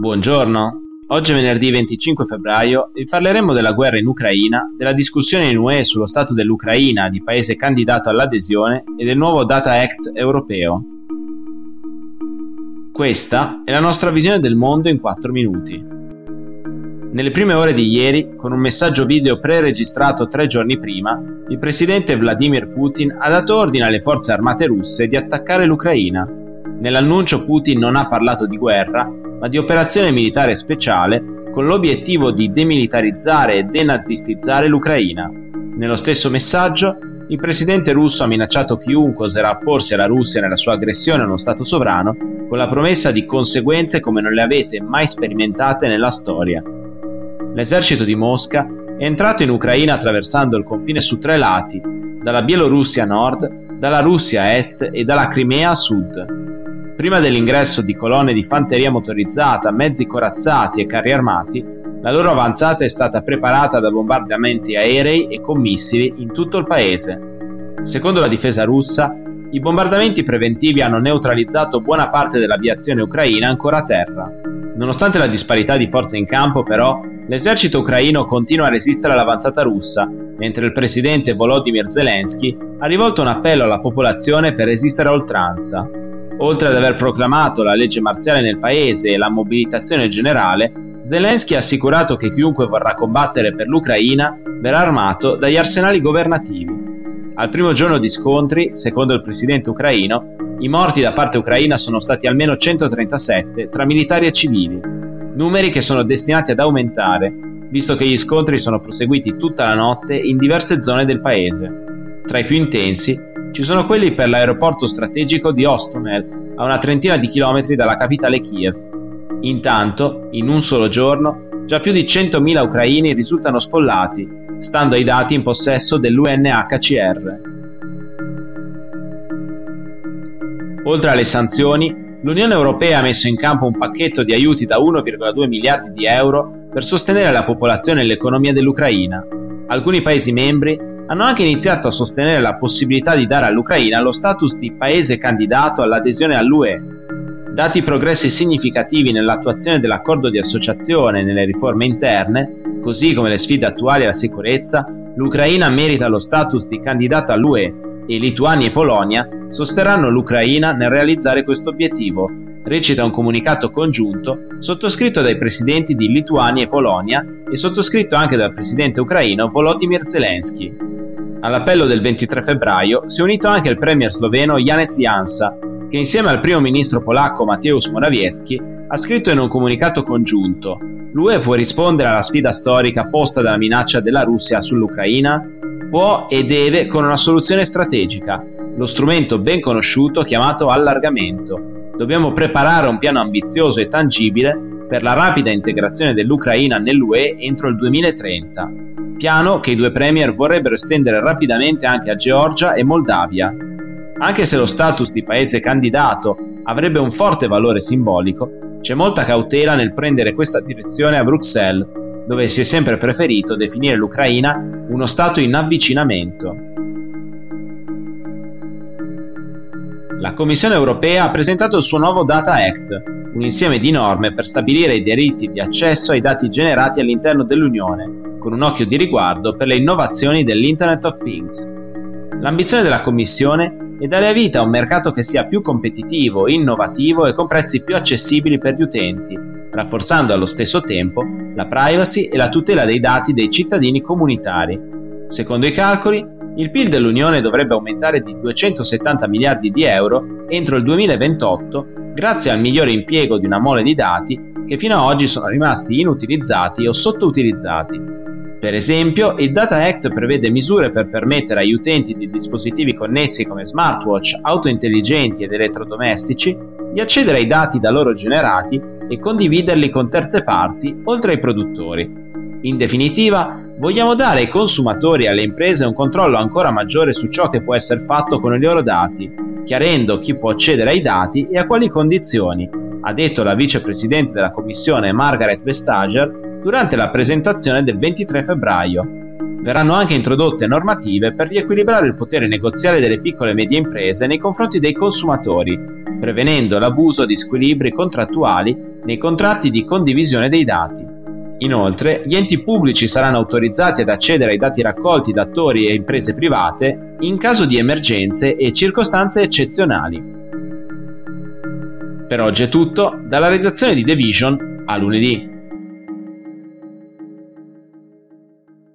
Buongiorno. Oggi è venerdì 25 febbraio e parleremo della guerra in Ucraina, della discussione in UE sullo stato dell'Ucraina di paese candidato all'adesione e del nuovo Data Act europeo. Questa è la nostra visione del mondo in 4 minuti. Nelle prime ore di ieri, con un messaggio video pre-registrato tre giorni prima, il presidente Vladimir Putin ha dato ordine alle forze armate russe di attaccare l'Ucraina. Nell'annuncio Putin non ha parlato di guerra, ma di operazione militare speciale con l'obiettivo di demilitarizzare e denazistizzare l'Ucraina. Nello stesso messaggio, il presidente russo ha minacciato chiunque oserà opporsi alla Russia nella sua aggressione a uno Stato sovrano con la promessa di conseguenze come non le avete mai sperimentate nella storia. L'esercito di Mosca è entrato in Ucraina attraversando il confine su tre lati, dalla Bielorussia a nord, dalla Russia a est e dalla Crimea a sud. Prima dell'ingresso di colonne di fanteria motorizzata, mezzi corazzati e carri armati, la loro avanzata è stata preparata da bombardamenti aerei e con missili in tutto il paese. Secondo la difesa russa, i bombardamenti preventivi hanno neutralizzato buona parte dell'aviazione ucraina ancora a terra. Nonostante la disparità di forze in campo, però, l'esercito ucraino continua a resistere all'avanzata russa, mentre il presidente Volodymyr Zelensky ha rivolto un appello alla popolazione per resistere a oltranza. Oltre ad aver proclamato la legge marziale nel paese e la mobilitazione generale, Zelensky ha assicurato che chiunque vorrà combattere per l'Ucraina verrà armato dagli arsenali governativi. Al primo giorno di scontri, secondo il presidente ucraino, i morti da parte ucraina sono stati almeno 137 tra militari e civili, numeri che sono destinati ad aumentare, visto che gli scontri sono proseguiti tutta la notte in diverse zone del paese. Tra i più intensi ci sono quelli per l'aeroporto strategico di Ostomel, a una trentina di chilometri dalla capitale Kiev. Intanto, in un solo giorno, già più di 100.000 ucraini risultano sfollati, stando ai dati in possesso dell'UNHCR. Oltre alle sanzioni, l'Unione Europea ha messo in campo un pacchetto di aiuti da 1,2 miliardi di euro per sostenere la popolazione e l'economia dell'Ucraina. Alcuni Paesi membri hanno anche iniziato a sostenere la possibilità di dare all'Ucraina lo status di paese candidato all'adesione all'UE. Dati progressi significativi nell'attuazione dell'accordo di associazione e nelle riforme interne, così come le sfide attuali alla sicurezza, l'Ucraina merita lo status di candidato all'UE e Lituania e Polonia sosterranno l'Ucraina nel realizzare questo obiettivo, recita un comunicato congiunto sottoscritto dai presidenti di Lituania e Polonia e sottoscritto anche dal presidente ucraino Volodymyr Zelensky. All'appello del 23 febbraio si è unito anche il premier sloveno Janez Jansa, che insieme al primo ministro polacco Mateusz Morawiecki ha scritto in un comunicato congiunto L'UE può rispondere alla sfida storica posta dalla minaccia della Russia sull'Ucraina? Può e deve con una soluzione strategica, lo strumento ben conosciuto chiamato allargamento. Dobbiamo preparare un piano ambizioso e tangibile per la rapida integrazione dell'Ucraina nell'UE entro il 2030 piano che i due premier vorrebbero estendere rapidamente anche a Georgia e Moldavia. Anche se lo status di paese candidato avrebbe un forte valore simbolico, c'è molta cautela nel prendere questa direzione a Bruxelles, dove si è sempre preferito definire l'Ucraina uno Stato in avvicinamento. La Commissione europea ha presentato il suo nuovo Data Act, un insieme di norme per stabilire i diritti di accesso ai dati generati all'interno dell'Unione, con un occhio di riguardo per le innovazioni dell'Internet of Things. L'ambizione della Commissione è dare vita a un mercato che sia più competitivo, innovativo e con prezzi più accessibili per gli utenti, rafforzando allo stesso tempo la privacy e la tutela dei dati dei cittadini comunitari. Secondo i calcoli, il PIL dell'Unione dovrebbe aumentare di 270 miliardi di euro entro il 2028 grazie al migliore impiego di una mole di dati che fino ad oggi sono rimasti inutilizzati o sottoutilizzati. Per esempio, il Data Act prevede misure per permettere agli utenti di dispositivi connessi come smartwatch, auto intelligenti ed elettrodomestici di accedere ai dati da loro generati e condividerli con terze parti, oltre ai produttori. In definitiva, vogliamo dare ai consumatori e alle imprese un controllo ancora maggiore su ciò che può essere fatto con i loro dati, chiarendo chi può accedere ai dati e a quali condizioni, ha detto la vicepresidente della Commissione Margaret Vestager durante la presentazione del 23 febbraio. Verranno anche introdotte normative per riequilibrare il potere negoziale delle piccole e medie imprese nei confronti dei consumatori, prevenendo l'abuso di squilibri contrattuali nei contratti di condivisione dei dati. Inoltre, gli enti pubblici saranno autorizzati ad accedere ai dati raccolti da attori e imprese private in caso di emergenze e circostanze eccezionali. Per oggi è tutto, dalla redazione di The Vision a lunedì.